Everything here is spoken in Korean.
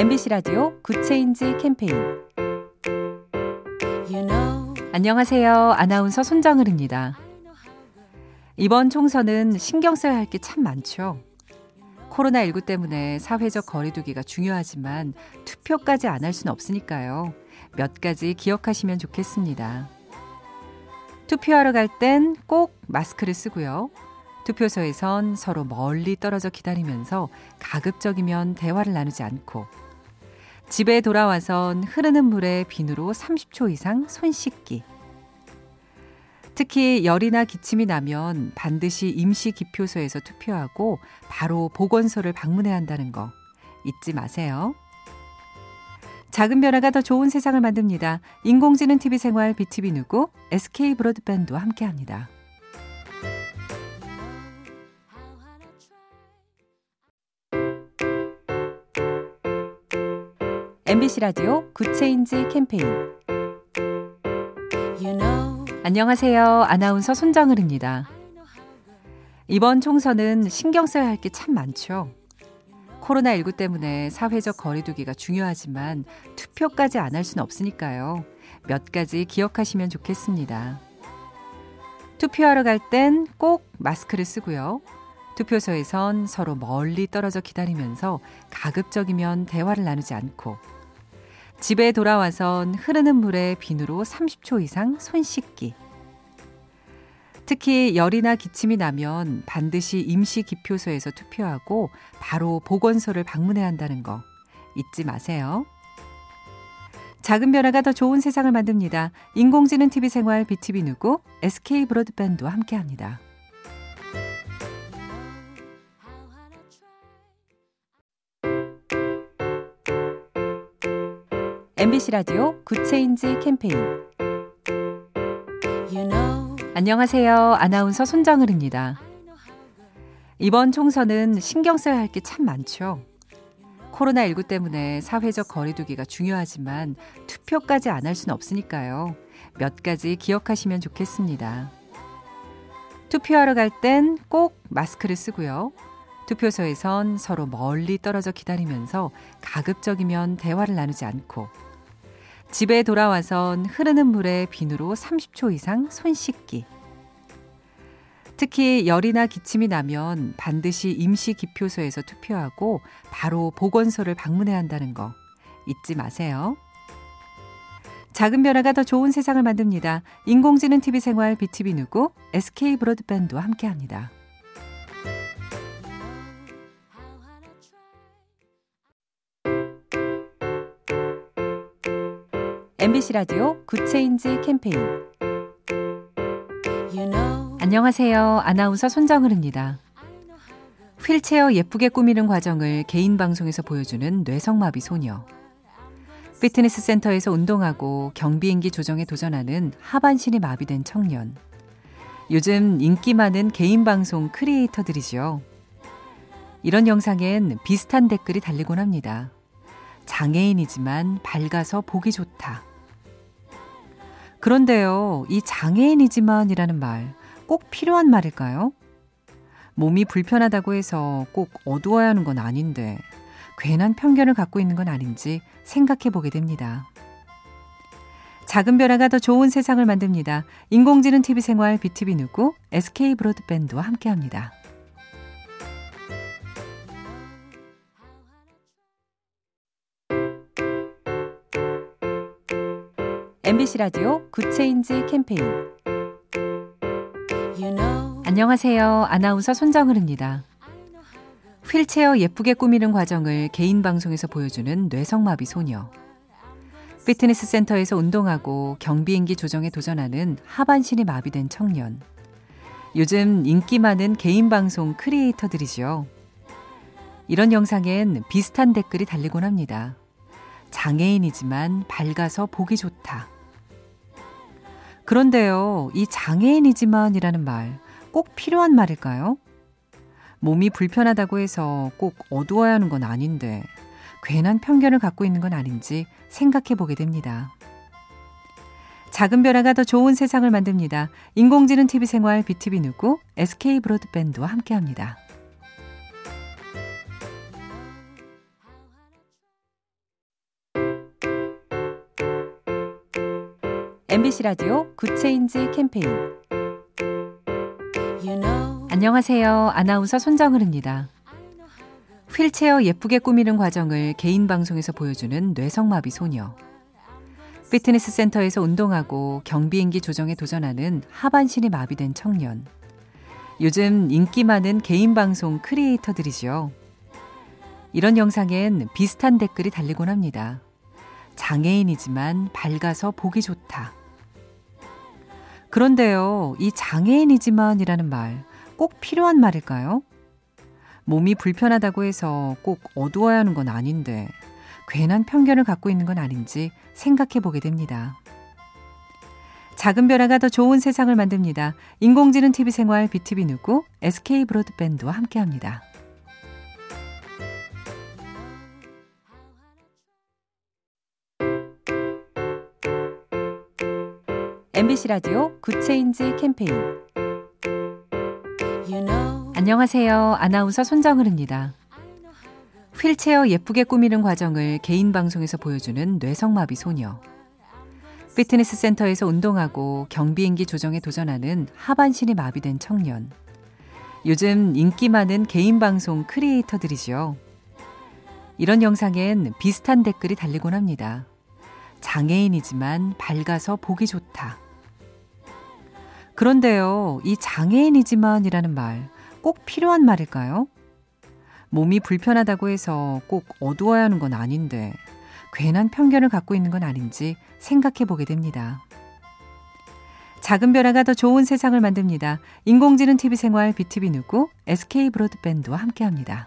MBC 라디오 Good Change 캠페인 안녕하세요. 아나운서 손정은입니다. 이번 총선은 신경 써야 할 게 참 많죠. 코로나19 때문에 사회적 거리두기가 중요하지만 투표까지 안 할 수는 없으니까요. 몇 가지 기억하시면 좋겠습니다. 투표하러 갈 땐 꼭 마스크를 쓰고요. 투표소에선 서로 멀리 떨어져 기다리면서 가급적이면 대화를 나누지 않고 집에 돌아와선 흐르는 물에 비누로 30초 이상 손 씻기. 특히 열이나 기침이 나면 반드시 임시 기표소에서 투표하고 바로 보건소를 방문해야 한다는 거 잊지 마세요. 작은 변화가 더 좋은 세상을 만듭니다. 인공지능 TV 생활 BTV 누구 SK 브로드밴드와 함께합니다. MBC 라디오 Good Change 캠페인 you know. 안녕하세요. 아나운서 손정은입니다. 이번 총선은 신경 써야 할 게 참 많죠. 코로나19 때문에 사회적 거리두기가 중요하지만 투표까지 안 할 수는 없으니까요. 몇 가지 기억하시면 좋겠습니다. 투표하러 갈 땐 꼭 마스크를 쓰고요. 투표소에선 서로 멀리 떨어져 기다리면서 가급적이면 대화를 나누지 않고 집에 돌아와선 흐르는 물에 비누로 30초 이상 손 씻기. 특히 열이나 기침이 나면 반드시 임시 기표소에서 투표하고 바로 보건소를 방문해야 한다는 거 잊지 마세요. 작은 변화가 더 좋은 세상을 만듭니다. 인공지능 TV 생활 BTV 누구 SK 브로드밴드와 함께합니다. MBC 라디오 Good Change 캠페인 you know. 안녕하세요. 아나운서 손정은입니다. 이번 총선은 신경 써야 할 게 참 많죠. 코로나19 때문에 사회적 거리두기가 중요하지만 투표까지 안 할 수는 없으니까요. 몇 가지 기억하시면 좋겠습니다. 투표하러 갈 땐 꼭 마스크를 쓰고요. 투표소에선 서로 멀리 떨어져 기다리면서 가급적이면 대화를 나누지 않고 집에 돌아와선 흐르는 물에 비누로 30초 이상 손 씻기. 특히 열이나 기침이 나면 반드시 임시 기표소에서 투표하고 바로 보건소를 방문해야 한다는 거 잊지 마세요. 작은 변화가 더 좋은 세상을 만듭니다. 인공지능 TV 생활 BTV 누구 SK 브로드밴드와 함께합니다. MBC 라디오 Good Change 캠페인. 안녕하세요. 아나운서 손정은입니다. 휠체어 예쁘게 꾸미는 과정을 개인 방송에서 보여주는 뇌성마비 소녀. 피트니스 센터에서 운동하고 경비행기 조종에 도전하는 하반신이 마비된 청년. 요즘 인기 많은 개인 방송 creator들이죠. 이런 영상엔 비슷한 댓글이 달리곤 합니다. 장애인이지만 밝아서 보기 좋다. 그런데요, 이 장애인이지만이라는 말 꼭 필요한 말일까요? 몸이 불편하다고 해서 꼭 어두워야 하는 건 아닌데, 괜한 편견을 갖고 있는 건 아닌지 생각해 보게 됩니다. 작은 변화가 더 좋은 세상을 만듭니다. 인공지능 TV 생활 BTV 누구 SK 브로드밴드와 함께 합니다. MBC 라디오 Good Change 캠페인 you know. 안녕하세요. 아나운서 손정은입니다. 휠체어 예쁘게 꾸미는 과정을 개인 방송에서 보여주는 뇌성마비 소녀. 피트니스 센터에서 운동하고 경비행기 조종에 도전하는 하반신이 마비된 청년. 요즘 인기 많은 개인 방송 creator들이죠. 이런 영상엔 비슷한 댓글이 달리곤 합니다. 장애인이지만 밝아서 보기 좋다. 그런데요, 이 장애인이지만이라는 말 꼭 필요한 말일까요? 몸이 불편하다고 해서 꼭 어두워야 하는 건 아닌데, 괜한 편견을 갖고 있는 건 아닌지 생각해 보게 됩니다. 작은 변화가 더 좋은 세상을 만듭니다. 인공지능 TV 생활 BTV 누구 SK 브로드밴드와 함께합니다. MBC 라디오 Good Change 캠페인 안녕하세요. 아나운서 손정은입니다. 휠체어 예쁘게 꾸미는 과정을 개인 방송에서 보여주는 뇌성마비 소녀. 피트니스 센터에서 운동하고 경비행기 조종에 도전하는 하반신이 마비된 청년. 요즘 인기 많은 개인 방송 creator들이죠. 이런 영상엔 비슷한 댓글이 달리곤 합니다. 장애인이지만 밝아서 보기 좋다. 그런데요, 이 장애인이지만이라는 말 꼭 필요한 말일까요? 몸이 불편하다고 해서 꼭 어두워야 하는 건 아닌데, 괜한 편견을 갖고 있는 건 아닌지 생각해 보게 됩니다. 작은 변화가 더 좋은 세상을 만듭니다. 인공지능 TV 생활 BTV 누구 SK 브로드밴드와 함께 합니다. MBC 라디오 Good Change 캠페인 안녕하세요. 아나운서 손정은입니다. 휠체어 예쁘게 꾸미는 과정을 개인 방송에서 보여주는 뇌성마비 소녀. 피트니스 센터에서 운동하고 경비행기 조종에 도전하는 하반신이 마비된 청년. 요즘 인기 많은 개인 방송 creator들이죠. 이런 영상엔 비슷한 댓글이 달리곤 합니다. 장애인이지만 밝아서 보기 좋다. 그런데요, 이 장애인이지만이라는 말 꼭 필요한 말일까요? 몸이 불편하다고 해서 꼭 어두워야 하는 건 아닌데, 괜한 편견을 갖고 있는 건 아닌지 생각해 보게 됩니다. 작은 변화가 더 좋은 세상을 만듭니다. 인공지능 TV 생활 BTV 누구 SK 브로드밴드와 함께합니다.